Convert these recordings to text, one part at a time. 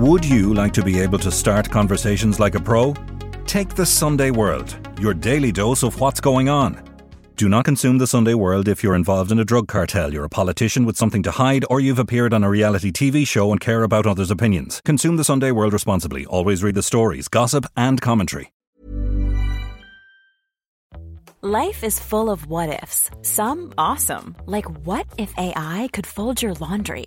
Would you like to be able to start conversations like a pro? Take the Sunday World, your daily dose of what's going on. Do not consume the Sunday World if you're involved in a drug cartel, you're a politician with something to hide, or you've appeared on a reality TV show and care about others' opinions. Consume the Sunday World responsibly. Always read the stories, gossip, and commentary. Life is full of what ifs. Some awesome, like what if AI could fold your laundry?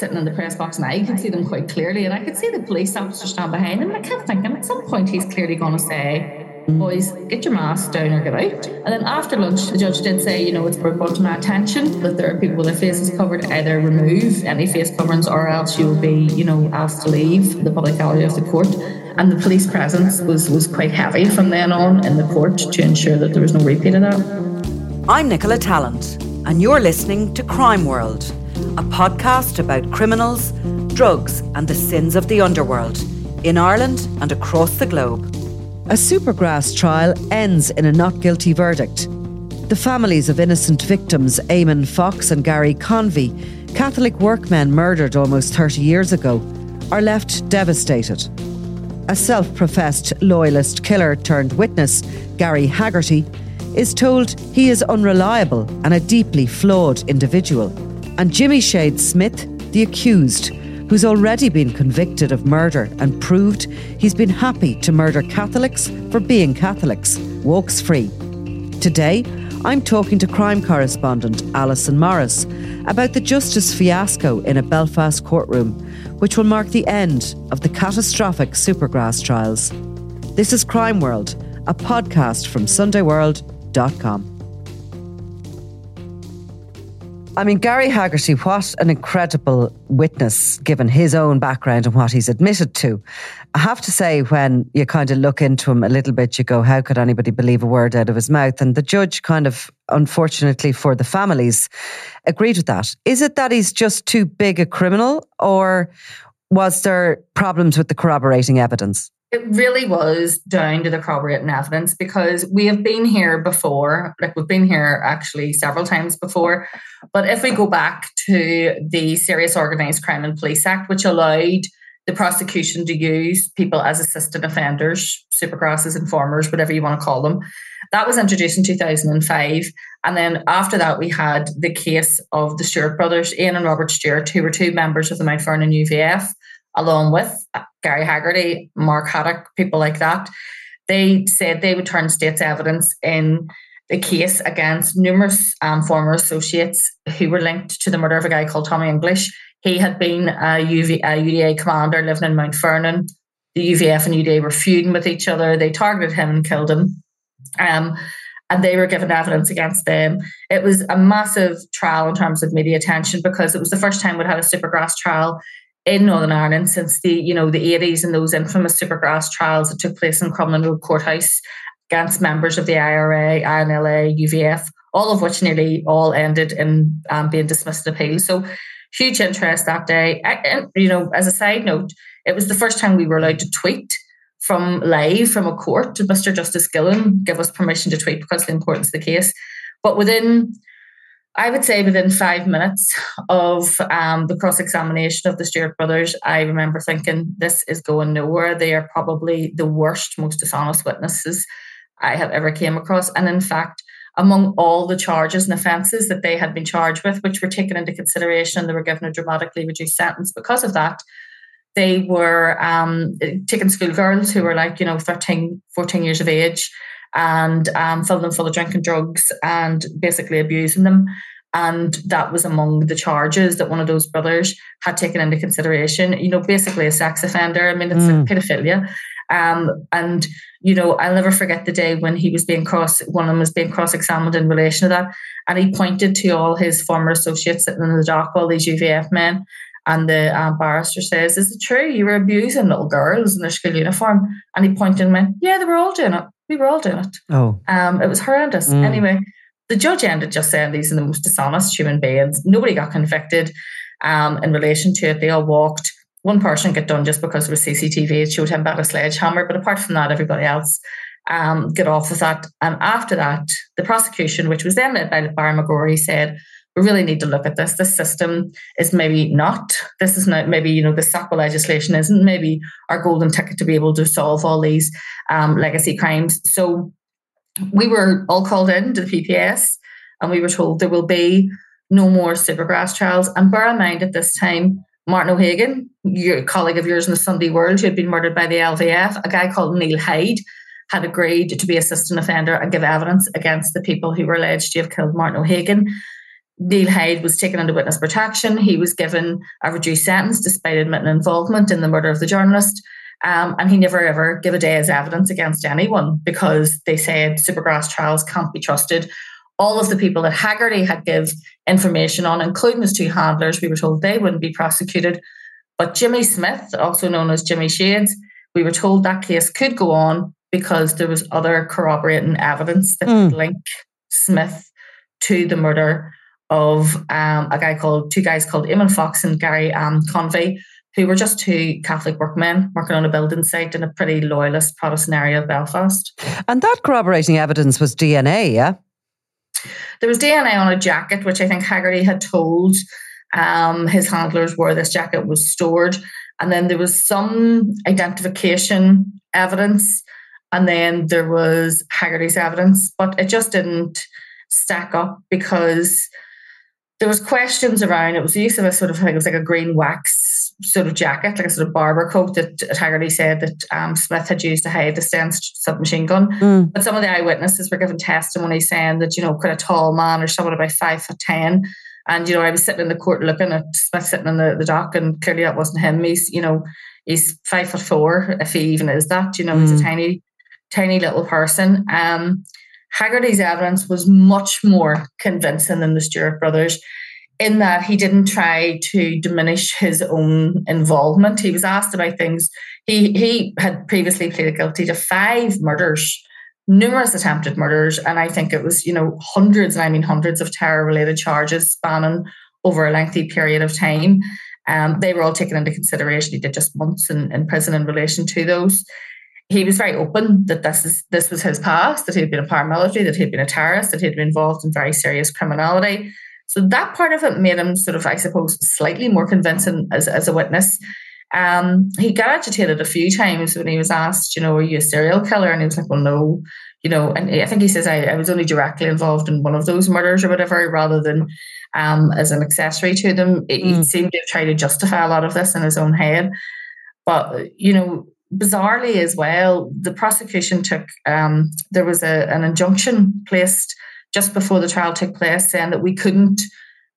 sitting in the press box and I could see them quite clearly, and I could see the police officer stand behind him. And I kept thinking, at some point, he's clearly going to say, Boys, get your mask down or get out. And then after lunch, the judge did say, you know, it's brought to my attention that there are people with their faces covered. Either remove any face coverings or else you will be, you know, asked to leave the public area of the court. And the police presence was, was quite heavy from then on in the court to ensure that there was no repeat of that. I'm Nicola Tallant, and you're listening to Crime World, a podcast about criminals, drugs, and the sins of the underworld in Ireland and across the globe. A supergrass trial ends in a not guilty verdict. The families of innocent victims, Eamon Fox and Gary Convie, Catholic workmen murdered almost 30 years ago, are left devastated. A self professed loyalist killer turned witness, Gary Haggarty, is told he is unreliable and a deeply flawed individual. And Jimmy Shade Smyth, the accused, who's already been convicted of murder and proved he's been happy to murder Catholics for being Catholics, walks free. Today, I'm talking to crime correspondent Allison Morris about the justice fiasco in a Belfast courtroom, which will mark the end of the catastrophic Supergrass trials. This is Crime World, a podcast from SundayWorld.com. I mean, Gary Haggarty, what an incredible witness given his own background and what he's admitted to. I have to say, when you kind of look into him a little bit, you go, how could anybody believe a word out of his mouth? And the judge kind of, unfortunately for the families, agreed with that. Is it that he's just too big a criminal or was there problems with the corroborating evidence? It really was down to the corroborating evidence because we have been here before, like we've been here actually several times before. But if we go back to the Serious Organised Crime and Police Act, which allowed the prosecution to use people as assistant offenders, supergrasses, informers, whatever you want to call them, that was introduced in 2005. And then after that, we had the case of the Stewart brothers, Ian and Robert Stewart, who were two members of the Mount Vernon UVF along with Gary Haggarty, Mark Haddock, people like that. They said they would turn state's evidence in the case against numerous um, former associates who were linked to the murder of a guy called Tommy English. He had been a, UV, a UDA commander living in Mount Vernon. The UVF and UDA were feuding with each other. They targeted him and killed him. Um, and they were given evidence against them. It was a massive trial in terms of media attention because it was the first time we'd had a supergrass trial in Northern Ireland since the you know the 80s and those infamous supergrass trials that took place in Crumlin Road Courthouse against members of the IRA, INLA, UVF, all of which nearly all ended in um, being dismissed in appeal. So huge interest that day. And you know, as a side note, it was the first time we were allowed to tweet from live from a court. Mr. Justice Gillen give us permission to tweet because of the importance of the case. But within I would say within five minutes of um, the cross examination of the Stewart brothers, I remember thinking, this is going nowhere. They are probably the worst, most dishonest witnesses I have ever came across. And in fact, among all the charges and offences that they had been charged with, which were taken into consideration, they were given a dramatically reduced sentence because of that. they were um, taking schoolgirls who were like, you know, 13, 14 years of age and um, filling them full of drinking drugs and basically abusing them. And that was among the charges that one of those brothers had taken into consideration. You know, basically a sex offender. I mean, it's mm. like pedophilia. Um, and you know, I'll never forget the day when he was being cross. One of them was being cross-examined in relation to that, and he pointed to all his former associates sitting in the dock, all these UVF men, and the um, barrister says, "Is it true you were abusing little girls in their school uniform?" And he pointed and went, "Yeah, they were all doing it. We were all doing it. Oh, um, it was horrendous. Mm. Anyway, the judge ended just saying these are the most dishonest human beings. Nobody got convicted um, in relation to it. They all walked. One person got done just because there was CCTV. It showed him about a sledgehammer, but apart from that, everybody else um, get off with that. And after that, the prosecution, which was then led by Barry McGrory, said, we really need to look at this. This system is maybe not, this is not maybe, you know, the SOCPA legislation isn't maybe our golden ticket to be able to solve all these um, legacy crimes. So we were all called in to the PPS and we were told there will be no more supergrass trials. And bear in mind at this time, Martin O'Hagan, your colleague of yours in the Sunday World, who had been murdered by the LVF, a guy called Neil Hyde, had agreed to be a assistant offender and give evidence against the people who were alleged to have killed Martin O'Hagan. Neil Hyde was taken under witness protection. He was given a reduced sentence despite admitting involvement in the murder of the journalist. Um, and he never ever gave a day's evidence against anyone because they said Supergrass trials can't be trusted. All of the people that Haggarty had give information on, including his two handlers, we were told they wouldn't be prosecuted. But Jimmy Smyth, also known as Jimmy Shades, we were told that case could go on because there was other corroborating evidence that mm. would link Smyth to the murder of um, a guy called two guys called Eamon Fox and Gary um, Convie, who were just two Catholic workmen working on a building site in a pretty loyalist Protestant area of Belfast. And that corroborating evidence was DNA, yeah? There was DNA on a jacket, which I think Haggarty had told um, his handlers where this jacket was stored. And then there was some identification evidence. And then there was Haggarty's evidence, but it just didn't stack up because there was questions around it was the use of a sort of I think it was like a green wax sort of jacket, like a sort of Barbour coat that Haggarty said that um, Smyth had used to hide the Sten's submachine gun. Mm. But some of the eyewitnesses were given testimony saying that, you know, quite a tall man or someone about five foot ten. And, you know, I was sitting in the court looking at Smyth sitting in the, the dock and clearly that wasn't him. He's, you know, he's five foot four, if he even is that, you know, mm. he's a mm. tiny, tiny little person. Um Haggarty's evidence was much more convincing than the Stewart brothers in that he didn't try to diminish his own involvement. He was asked about things. He he had previously pleaded guilty to five murders, numerous attempted murders, and I think it was, you know, hundreds, and I mean hundreds of terror related charges spanning over a lengthy period of time. Um, they were all taken into consideration. He did just months in, in prison in relation to those he was very open that this is this was his past, that he'd been a paramilitary, that he'd been a terrorist, that he'd been involved in very serious criminality. So that part of it made him sort of, I suppose, slightly more convincing as, as a witness. Um, he got agitated a few times when he was asked, you know, are you a serial killer? And he was like, well, no, you know, and I think he says I, I was only directly involved in one of those murders or whatever, rather than um, as an accessory to them. Mm. He seemed to try to justify a lot of this in his own head. But, you know, bizarrely as well, the prosecution took um, there was a, an injunction placed just before the trial took place saying that we couldn't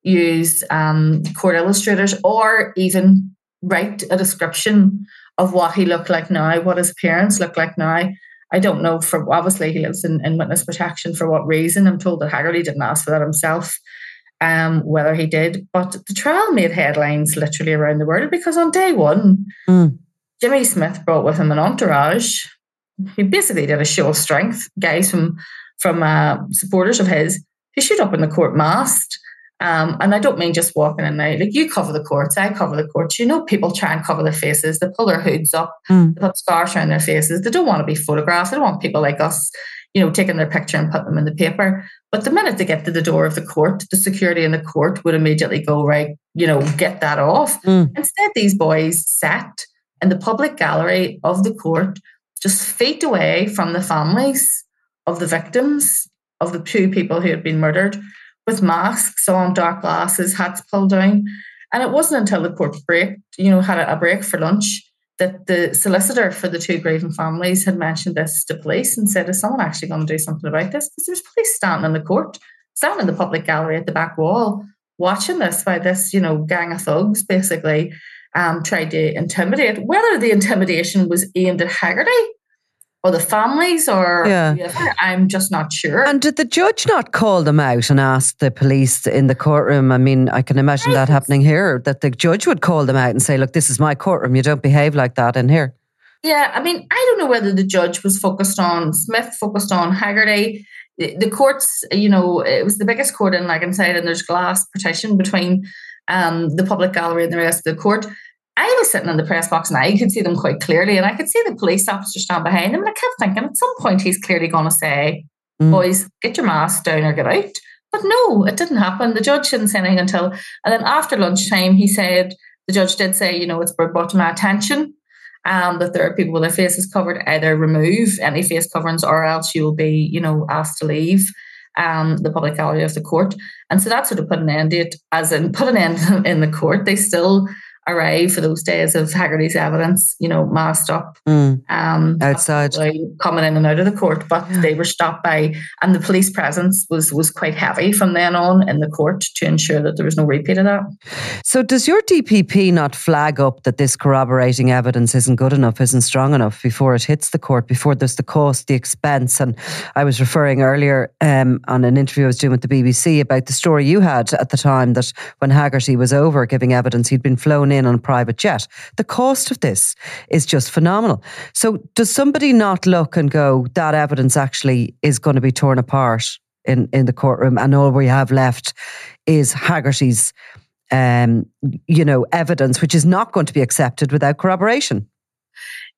use um, court illustrators or even write a description of what he looked like now, what his appearance looked like now. I don't know for obviously he lives in, in witness protection for what reason. I'm told that Haggarty didn't ask for that himself, um, whether he did. But the trial made headlines literally around the world because on day one, mm. Jimmy Smyth brought with him an entourage. He basically did a show of strength. Guys from from uh, supporters of his who showed up in the court masked. Um, and I don't mean just walking in there. Like you cover the courts, I cover the courts. You know, people try and cover their faces. They pull their hoods up, mm. they put scarves around their faces. They don't want to be photographed. They don't want people like us, you know, taking their picture and putting them in the paper. But the minute they get to the door of the court, the security in the court would immediately go, right, you know, get that off. Mm. Instead, these boys sat in the public gallery of the court, just feet away from the families of the victims of the two people who had been murdered, with masks on, dark glasses, hats pulled down. And it wasn't until the court break, you know, had a break for lunch that the solicitor for the two grieving families had mentioned this to police and said, Is someone actually going to do something about this? Because there's police standing in the court, standing in the public gallery at the back wall, watching this by this, you know, gang of thugs basically um, tried to intimidate. Whether the intimidation was aimed at Haggarty or the families or yeah. I'm just not sure. And did the judge not call them out and ask the police in the courtroom? I mean, I can imagine right. that happening here, that the judge would call them out and say, look, this is my courtroom. You don't behave like that in here. Yeah, I mean, I don't know whether the judge was focused on Smyth, focused on Haggarty. The, the courts, you know, it was the biggest court in Laganside, and there's glass partition between um, the public gallery and the rest of the court. I was sitting in the press box and I could see them quite clearly, and I could see the police officer stand behind them. And I kept thinking, at some point, he's clearly going to say, mm. "Boys, get your mask down or get out." But no, it didn't happen. The judge didn't say anything until, and then after lunchtime, he said the judge did say, you know, it's brought to my attention um, that there are people with their faces covered. Either remove any face coverings, or else you will be, you know, asked to leave um, the public gallery of the court. And so that sort of put an end date, as in put an end in the court. They still arrive for those days of Haggarty's evidence, you know, masked up mm. um, outside, coming in and out of the court. But yeah. they were stopped by, and the police presence was was quite heavy from then on in the court to ensure that there was no repeat of that. So, does your DPP not flag up that this corroborating evidence isn't good enough, isn't strong enough before it hits the court, before there's the cost, the expense? And I was referring earlier um, on an interview I was doing with the BBC about the story you had at the time that when Haggarty was over giving evidence, he'd been flown in on a private jet. The cost of this is just phenomenal. So, does somebody not look and go, that evidence actually is going to be torn apart in, in the courtroom, and all we have left is Haggarty's, um, you know, evidence, which is not going to be accepted without corroboration?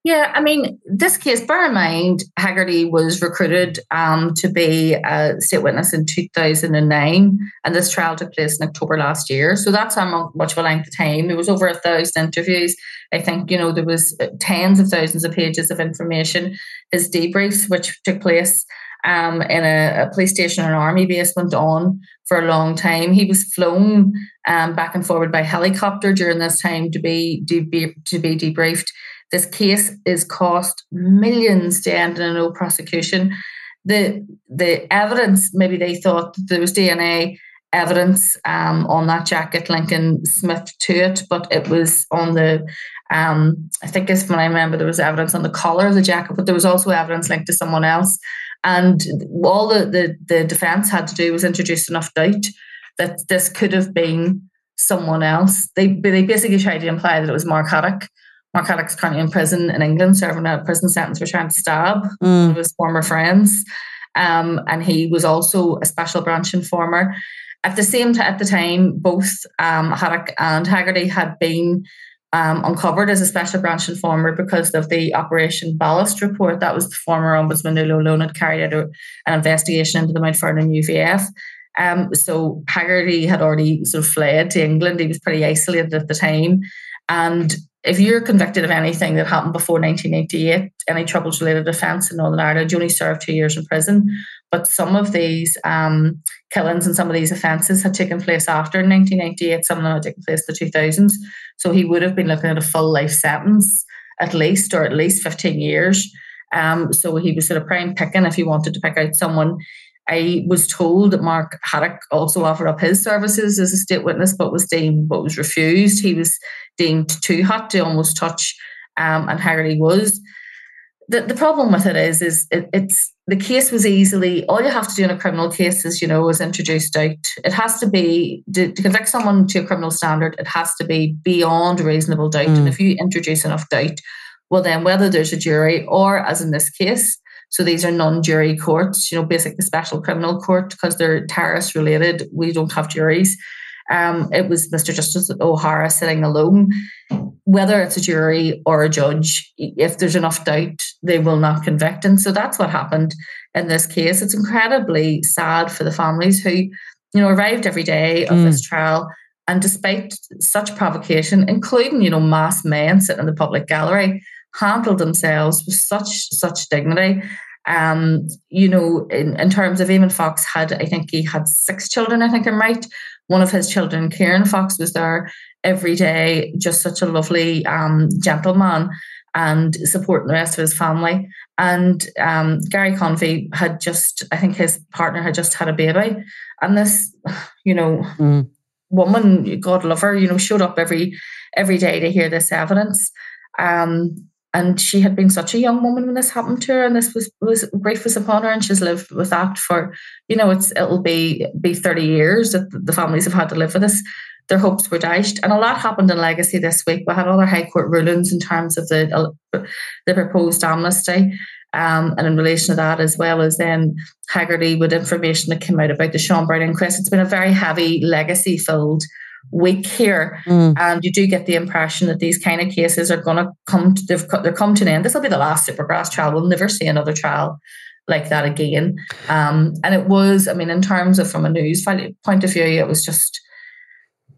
Yeah, I mean, this case, bear in mind, Haggarty was recruited um, to be a state witness in 2009, and this trial took place in October last year. So that's how much of a length of time. There was over a thousand interviews. I think, you know, there was uh, tens of thousands of pages of information. His debriefs, which took place um, in a, a, police station and army base, went on for a long time. He was flown um, back and forward by helicopter during this time to be, to be, to be debriefed. This case is cost millions to end in a no prosecution. The the evidence, maybe they thought there was DNA evidence um, on that jacket linking Smyth to it, but it was on the um, I think if when I remember there was evidence on the collar of the jacket, but there was also evidence linked to someone else. And all the, the, the defense had to do was introduce enough doubt that this could have been someone else. They they basically tried to imply that it was Mark Haddock Mark Haddock's currently in prison in England, serving a prison sentence for trying to stab mm. one of his former friends. Um, and he was also a special branch informer. At the same time, at the time, both um, Haddock and Haggarty had been um, uncovered as a special branch informer because of the Operation Ballast report. That was the former Ombudsman Nuala O'Loan had carried out a, an investigation into the Mount Vernon UVF. Um, so Haggarty had already sort of fled to England. He was pretty isolated at the time. And if you're convicted of anything that happened before 1988, any troubles related offence in Northern Ireland, you only serve two years in prison. But some of these um, killings and some of these offences had taken place after 1998. Some of them had taken place in the 2000s. So he would have been looking at a full life sentence at least, or at least 15 years. Um, so he was sort of prime picking if he wanted to pick out someone. I was told that Mark Haddock also offered up his services as a state witness, but was deemed but was refused. He was deemed too hot to almost touch, um, and Haggarty was. The, the problem with it is, is it, it's the case was easily all you have to do in a criminal case is, you know, is introduce doubt. It has to be to, to convict someone to a criminal standard. It has to be beyond reasonable doubt, mm. and if you introduce enough doubt, well, then whether there's a jury or, as in this case, so these are non-jury courts, you know, basically special criminal court because they're terrorist related. We don't have juries. Um, it was Mr. Justice O'Hara sitting alone. Whether it's a jury or a judge, if there's enough doubt, they will not convict. And so that's what happened in this case. It's incredibly sad for the families who, you know, arrived every day of mm. this trial. And despite such provocation, including, you know, mass men sitting in the public gallery, handled themselves with such such dignity Um, you know, in, in terms of Eamon Fox had, I think he had six children, I think I'm right. One of his children, Kieran Fox, was there every day, just such a lovely um, gentleman and supporting the rest of his family. And um, Gary Convie had just, I think his partner had just had a baby. And this, you know, mm. woman, God love her, you know, showed up every every day to hear this evidence. Um, and she had been such a young woman when this happened to her, and this was was grief was upon her, and she's lived with that for, you know, it's it'll be be thirty years that the families have had to live with this. Their hopes were dashed, and a lot happened in legacy this week. We had other High Court rulings in terms of the the proposed amnesty, um, and in relation to that, as well as then Haggarty with information that came out about the Sean Brown inquest. It's been a very heavy legacy filled week here, mm. and you do get the impression that these kind of cases are going to come. To, they've they're come to an end. This will be the last Supergrass trial. We'll never see another trial like that again. Um, and it was, I mean, in terms of from a news point of view, it was just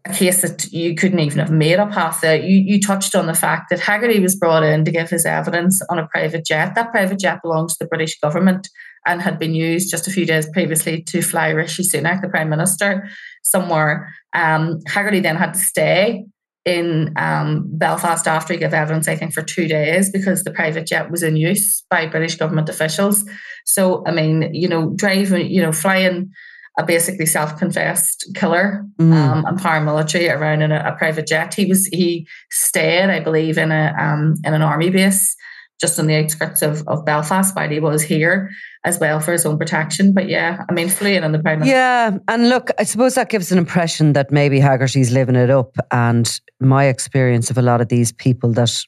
a case that you couldn't even have made up half the. You, you touched on the fact that Haggarty was brought in to give his evidence on a private jet. That private jet belongs to the British government and had been used just a few days previously to fly Rishi Sunak, the Prime Minister, somewhere. Um, Haggarty then had to stay in um, Belfast after he gave evidence, I think, for two days because the private jet was in use by British government officials. So, I mean, you know, driving, you know, flying a basically self-confessed killer mm. um, and paramilitary around in a, a, private jet. He was he stayed, I believe, in a um, in an army base just on the outskirts of, of Belfast while he was here as well for his own protection. But yeah, I mean, fleeing on the prime. Yeah, and look, I suppose that gives an impression that maybe Haggarty's living it up. And my experience of a lot of these people that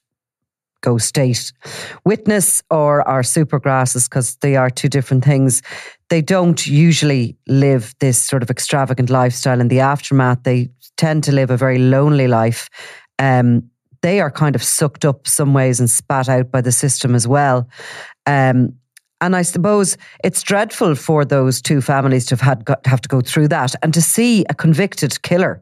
go state witness or are supergrasses because they are two different things. They don't usually live this sort of extravagant lifestyle in the aftermath. They tend to live a very lonely life. Um, they are kind of sucked up some ways and spat out by the system as well. Um, and I suppose it's dreadful for those two families to have had have to go through that and to see a convicted killer,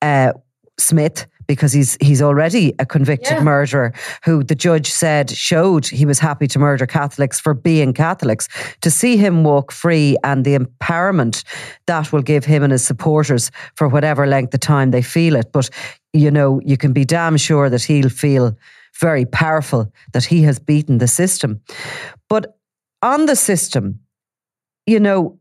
uh, Smyth, because he's he's already a convicted yeah. murderer who the judge said showed he was happy to murder Catholics for being Catholics. To see him walk free and the empowerment that will give him and his supporters for whatever length of time they feel it. But you know, you can be damn sure that he'll feel very powerful that he has beaten the system. But on the system, you know,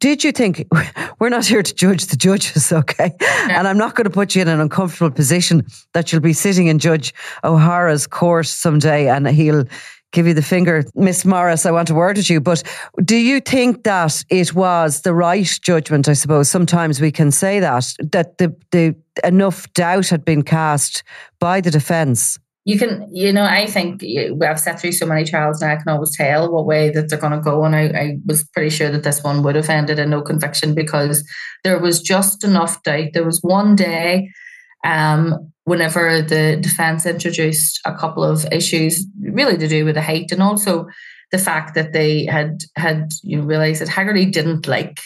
did you think we're not here to judge the judges, okay? Yeah. And I'm not going to put you in an uncomfortable position that you'll be sitting in Judge O'Hara's court someday and he'll give you the finger, Miss Morris, I want a word with you. But do you think that it was the right judgment? I suppose sometimes we can say that, that the, the enough doubt had been cast by the defence you can, you know, I think I've sat through so many trials now, I can always tell what way that they're going to go. And I, I, was pretty sure that this one would have ended in no conviction because there was just enough doubt. There was one day um, whenever the defense introduced a couple of issues really to do with the height and also the fact that they had had you know realized that Haggarty didn't like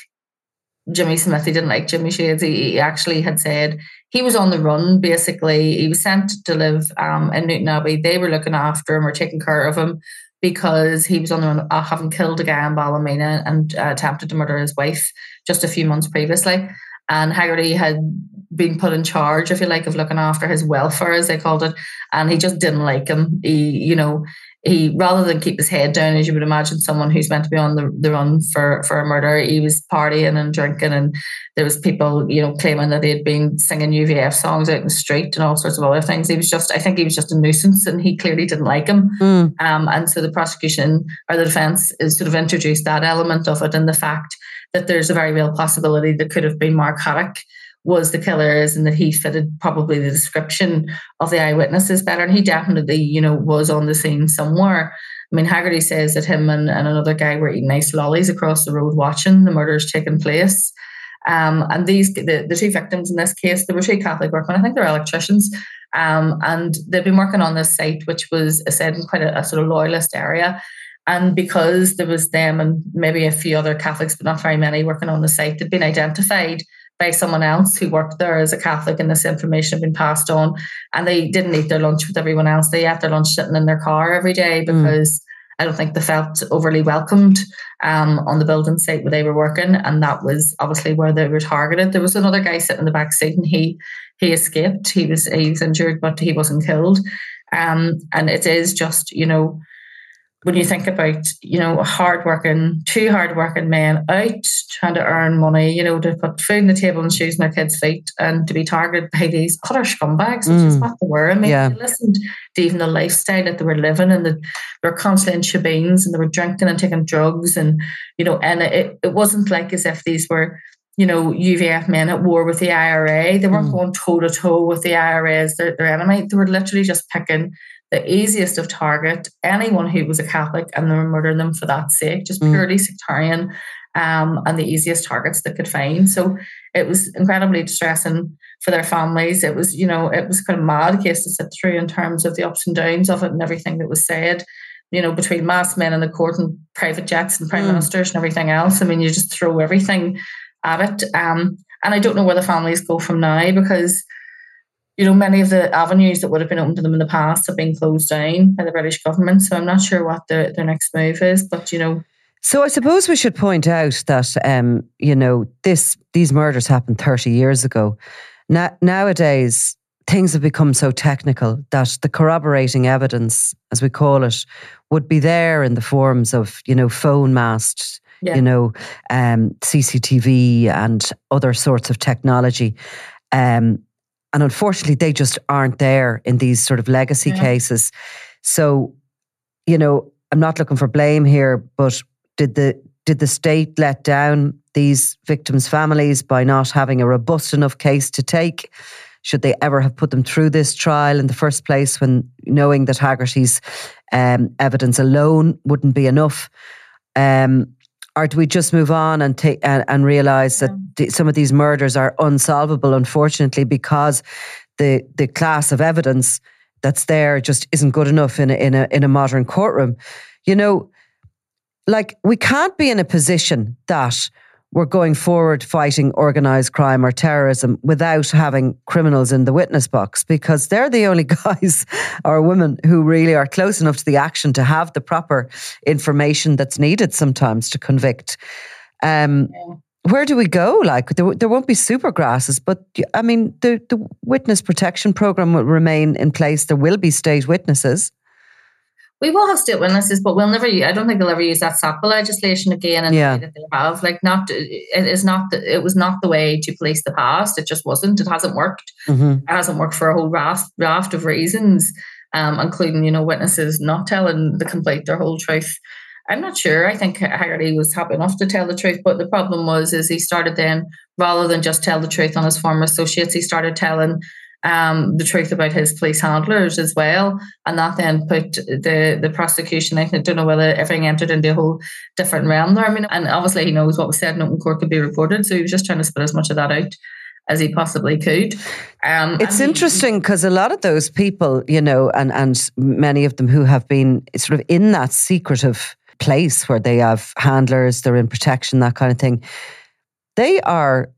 Jimmy Smyth. He didn't like Jimmy Shades. He, actually had said he was on the run. Basically, he was sent to live um, in Newtownabbey. They were looking after him or taking care of him because he was on the run, uh, having killed a guy in Ballymena and uh, attempted to murder his wife just a few months previously. And Haggarty had been put in charge, if you like, of looking after his welfare, as they called it. And he just didn't like him. He, you know, he rather than keep his head down, as you would imagine, someone who's meant to be on the, the run for, for a murder, he was partying and drinking, and there was people, you know, claiming that they had been singing UVF songs out in the street and all sorts of other things. He was just, I think, he was just a nuisance, and he clearly didn't like him. Mm. Um, and so the prosecution or the defence is sort of introduced that element of it, and the fact that there's a very real possibility that could have been Mark Haddock was the killers and that he fitted probably the description of the eyewitnesses better. And he definitely, you know, was on the scene somewhere. I mean, Haggarty says that him and, and another guy were eating nice lollies across the road watching the murders taking place. Um, and these the, the two victims in this case, they were two Catholic workmen. I think they're electricians. Um, and they've been working on this site, which was I said in quite a, a, sort of loyalist area. And because there was them and maybe a few other Catholics, but not very many, working on the site, they'd been identified by someone else who worked there as a Catholic, and this information had been passed on. And they didn't eat their lunch with everyone else. They ate their lunch sitting in their car every day mm. because. Mm. I don't think they felt overly welcomed um, on the building site where they were working, and that was obviously where they were targeted. There was another guy sitting in the back seat, and he he escaped. He was he was injured, but he wasn't killed. Um, and it is just you know when you think about, you know, hardworking, two hardworking men out trying to earn money, you know, to put food on the table and shoes on their kids' feet and to be targeted by these utter scumbags, which mm. is what they were. I mean, yeah. they listened to even the lifestyle that they were living and the, they were constantly in shebeens and they were drinking and taking drugs and, you know, and it, it wasn't like as if these were, you know, UVF men at war with the IRA. They weren't mm. going toe to toe with the IRA as their, their enemy. They were literally just picking the easiest of target anyone who was a Catholic and they were murdering them for that sake, just mm. purely sectarian, um, and the easiest targets they could find. So it was incredibly distressing for their families. It was, you know, it was kind of mad case to sit through in terms of the ups and downs of it and everything that was said. You know, between mass men in the court and private jets and prime mm. ministers and everything else. I mean, you just throw everything at it. Um, and I don't know where the families go from now because you know, many of the avenues that would have been open to them in the past have been closed down by the British government. So I'm not sure what the, their next move is, but you know. So I suppose we should point out that um, you know this these murders happened 30 years ago. Na- nowadays, things have become so technical that the corroborating evidence, as we call it, would be there in the forms of you know phone masts, yeah. you know, um, CCTV and other sorts of technology. Um, and unfortunately, they just aren't there in these sort of legacy yeah. cases. So, you know, I'm not looking for blame here, but did the did the state let down these victims' families by not having a robust enough case to take? Should they ever have put them through this trial in the first place when knowing that Haggarty's um, evidence alone wouldn't be enough? Um, or do we just move on and take and, and realize that the, some of these murders are unsolvable unfortunately because the the class of evidence that's there just isn't good enough in a, in a in a modern courtroom. You know like we can't be in a position that we're going forward fighting organized crime or terrorism without having criminals in the witness box because they're the only guys or women who really are close enough to the action to have the proper information that's needed sometimes to convict. Um, where do we go? Like there, there won't be super grasses, but I mean, the, the witness protection program will remain in place. There will be state witnesses we will have state witnesses, but we'll never. I don't think they'll ever use that SOCPA legislation again. And yeah. that they have, like, not it is not. The, it was not the way to police the past. It just wasn't. It hasn't worked. Mm-hmm. It hasn't worked for a whole raft raft of reasons, um, including you know witnesses not telling the complete their whole truth. I'm not sure. I think Haggarty was happy enough to tell the truth, but the problem was is he started then rather than just tell the truth on his former associates, he started telling um, the truth about his police handlers as well. And that then put the, the prosecution, I don't know whether everything entered into a whole different realm there. I mean, and obviously he knows what was said in open court could be reported. So he was just trying to spit as much of that out as he possibly could. Um, it's interesting because a lot of those people, you know, and, and many of them who have been sort of in that secretive place where they have handlers, they're in protection, that kind of thing, they are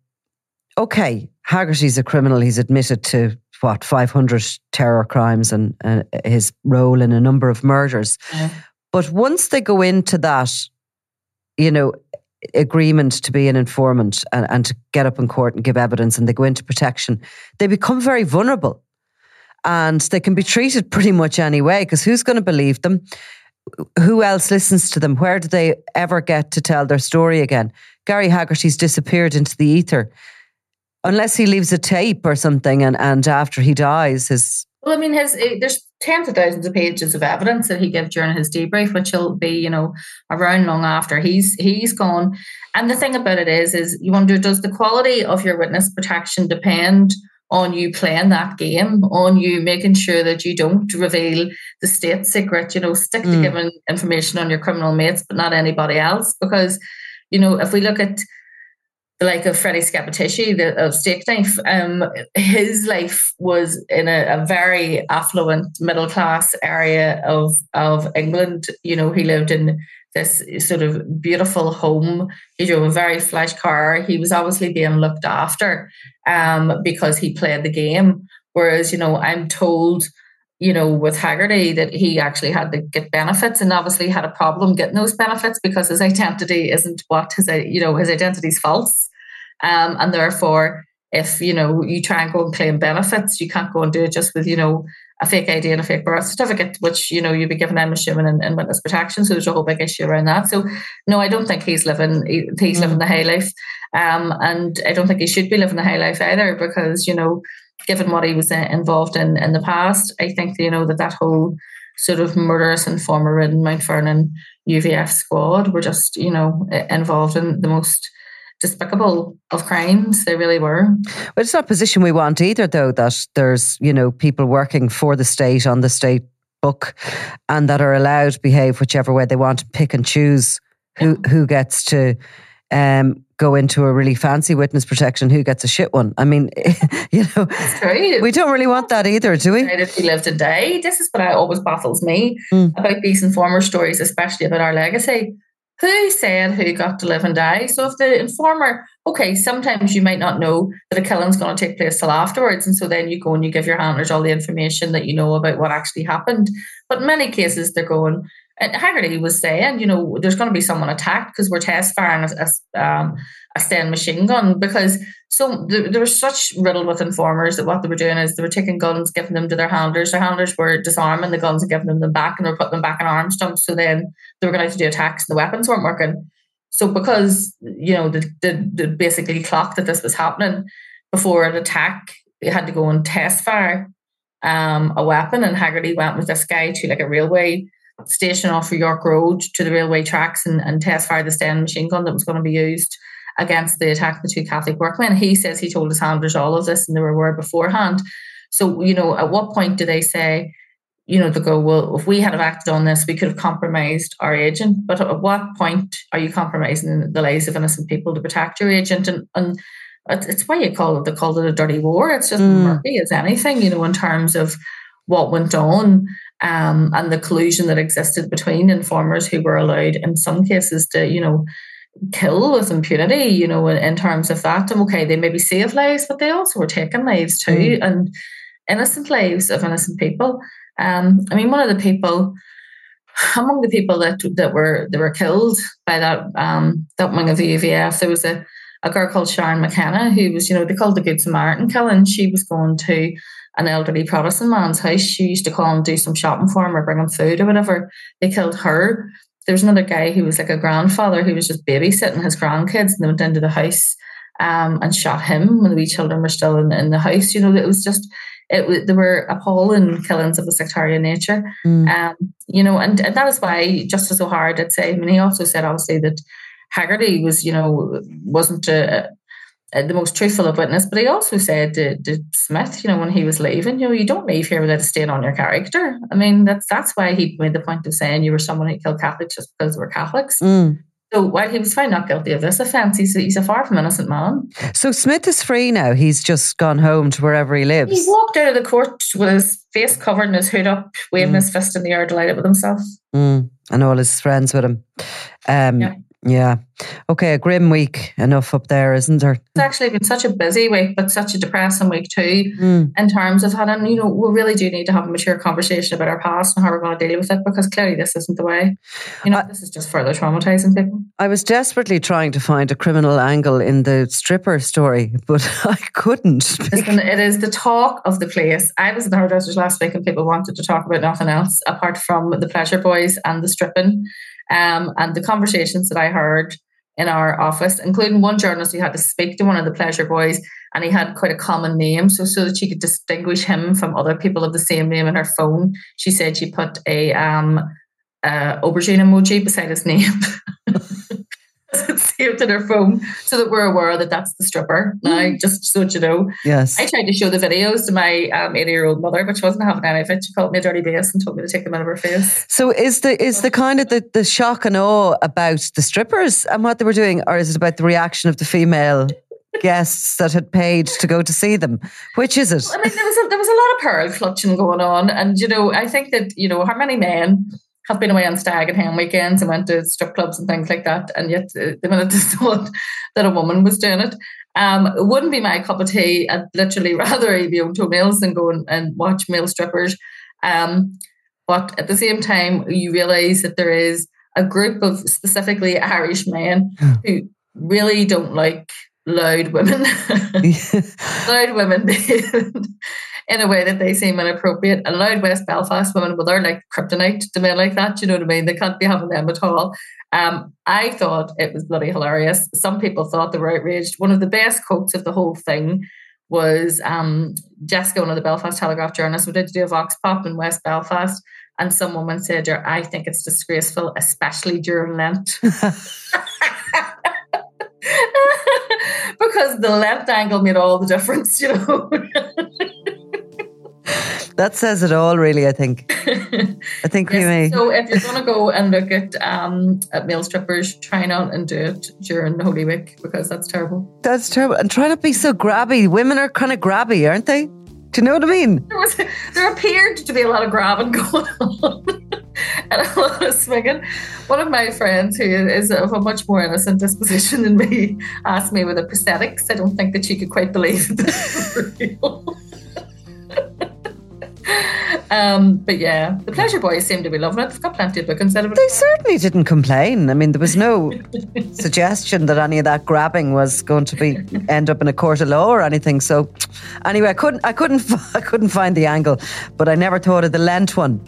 okay, Haggarty's a criminal. He's admitted to what 500 terror crimes and uh, his role in a number of murders. Yeah. But once they go into that, you know, agreement to be an informant and, and to get up in court and give evidence and they go into protection, they become very vulnerable. And they can be treated pretty much anyway because who's going to believe them? Who else listens to them? Where do they ever get to tell their story again? Gary Haggarty's disappeared into the ether unless he leaves a tape or something, and, and after he dies, his well, I mean, his eh, there's tens of thousands of pages of evidence that he gave during his debrief, which will be, you know, around long after he's he's gone. And the thing about it is, is you wonder, does the quality of your witness protection depend on you playing that game, on you making sure that you don't reveal the state secret, you know, stick to mm. giving information on your criminal mates, but not anybody else? Because, you know, if we look at like of Freddie Scappaticci, the of Stakeknife, um, his life was in a, a, very affluent middle class area of of England. You know, he lived in this sort of beautiful home. He drove a very flash car. He was obviously being looked after um, because he played the game. Whereas, you know, I'm told you know, with Haggarty that he actually had to get benefits and obviously had a problem getting those benefits because his identity isn't what his, you know, his identity's false. Um, and therefore, if, you know, you try and go and claim benefits, you can't go and do it just with, you know, a fake ID and a fake birth certificate, which, you know, you'd be given, I'm assuming, in, in witness protection. So there's a whole big issue around that. So no, I don't think he's living, he's mm. living the high life. Um, and I don't think he should be living the high life either because, you know, given what he was involved in in the past, I think you know that that whole sort of murderous and former ridden Mount Vernon UVF squad were just you know involved in the most despicable of crimes. They really were. But it's not a position we want either, though. That there's you know people working for the state on the state book, and that are allowed to behave whichever way they want, to pick and choose who who gets to um, go into a really fancy witness protection, who gets a shit one? I mean, you know, we don't really want that either, do we? If we lived and died, this is what I always baffles me mm. about these informer stories, especially about our legacy. Who said who got to live and die? So if the informer, okay, sometimes you might not know that a killing's going to take place till afterwards, and so then you go and you give your handlers all the information that you know about what actually happened. But in many cases, they're going, Haggarty was saying, you know, there's going to be someone attacked because we're test firing a, a, um, a Sten machine gun because so there, they were such riddled with informers that what they were doing is they were taking guns, giving them to their handlers. Their handlers were disarming the guns and giving them them back, and they were putting them back in arms dumps. So then they were going to, to do attacks, and the weapons weren't working. So because you know the, the, the basically clock that this was happening before an attack, they had to go and test fire um, a weapon, and Haggarty went with this guy to like a railway station off of York Road to the railway tracks and, and test fire the Sten machine gun that was going to be used against the attack of the two Catholic workmen. He says he told his handlers all of this and they were aware beforehand. So, you know, at what point do they say, you know, to go, well, if we had have acted on this, we could have compromised our agent. But at what point are you compromising the lives of innocent people to protect your agent? And, and it's why you call it, they called it a dirty war. It's just mm. murky as anything, you know, in terms of what went on um, and the collusion that existed between informers who were allowed in some cases to, you know, kill with impunity, you know, in, in terms of that. And okay, they maybe save lives, but they also were taking lives too, mm. and innocent lives of innocent people. Um, I mean, one of the people among the people that that were that were killed by that um, that wing of the UVF, there was a, a girl called Sharon McKenna who was, you know, they called the Good Samaritan killing. She was going to an elderly Protestant man's house. She used to call and do some shopping for him or bring him food or whatever. They killed her. There was another guy who was like a grandfather who was just babysitting his grandkids and they went into the house um, and shot him when the wee children were still in, in the house. You know, it was just, it was, there were appalling killings of a sectarian nature. Mm. Um, you know, and, and that is why Justice O'Hara did say, I mean, he also said obviously that Haggarty was, you know, wasn't a, the most truthful of witness. But he also said to, to, Smyth, you know, when he was leaving, you know, you don't leave here without a stain on your character. I mean, that's that's why he made the point of saying you were someone who killed Catholics just because they were Catholics. Mm. So while he was found not guilty of this offence, he's, he's a far from innocent man. So Smyth is free now. He's just gone home to wherever he lives. He walked out of the court with his face covered and his hood up, waving mm. his fist in the air, delighted with himself. Mm. And all his friends with him. Um, yeah. Yeah. Okay, a grim week enough up there, isn't there? It's actually been such a busy week, but such a depressing week too, mm. in terms of having, you know, we really do need to have a mature conversation about our past and how we're going to deal with it because clearly this isn't the way. You know, I, this is just further traumatizing people. I was desperately trying to find a criminal angle in the stripper story, but I couldn't. Listen, it is the talk of the place. I was in the hairdressers last week and people wanted to talk about nothing else apart from the pleasure boys and the stripping. Um, and the conversations that I heard in our office, including one journalist who had to speak to one of the pleasure boys, and he had quite a common name, so so that she could distinguish him from other people of the same name in her phone. She said she put a um, uh, aubergine emoji beside his name. saved in her phone so that we're aware that that's the stripper now, mm. just so you know. Yes. I tried to show the videos to my um, 80 year old mother, but she wasn't having any of it. She called me a dirty bass and told me to take them out of her face. So is the is the kind of the, the shock and awe about the strippers and what they were doing, or is it about the reaction of the female guests that had paid to go to see them. Which is it? I mean, there was a, there was a lot of pearl clutching going on, and you know, I think that you know how many men have been away on stag and hen weekends and went to strip clubs and things like that. And yet, uh, the minute they thought that a woman was doing it, um, it wouldn't be my cup of tea. I'd literally rather eat my own toenails than go and, and watch male strippers Um, but at the same time, you realize that there is a group of specifically Irish men who really don't like loud women, loud women in a way that they seem inappropriate. And loud West Belfast women, well, they're like kryptonite to men like that. You know what I mean? They can't be having them at all. Um, I thought it was bloody hilarious. Some people thought they were outraged. One of the best quotes of the whole thing was um, Jessica, one of the Belfast Telegraph journalists, we did do a vox pop in West Belfast, and some woman said, I think it's disgraceful, especially during Lent. because the left angle made all the difference, you know. That says it all, really. I think. I think yes, we may. So, if you're going to go and look at um, at male strippers, try not and do it during Holy Week because that's terrible. That's terrible, and try not to be so grabby. Women are kind of grabby, aren't they? Do you know what I mean? There, was, there appeared to be a lot of grabbing going on and a lot of swinging. One of my friends, who is of a much more innocent disposition than me, asked me with a prosthetics. I don't think that she could quite believe that this was real. Um, but yeah, the Pleasure Boys seem to be loving it. They've got plenty of bookings out of it. They certainly didn't complain. I mean, there was no suggestion that any of that grabbing was going to be end up in a court of law or anything. So, anyway, I couldn't, I couldn't, I couldn't find the angle, but I never thought of the Lent one.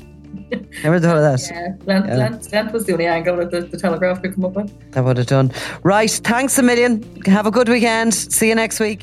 Never thought of that. Yeah, Lent, yeah. Lent, Lent was the only angle that the, the Telegraph could come up with. That would have done. Right, thanks a million. Have a good weekend. See you next week.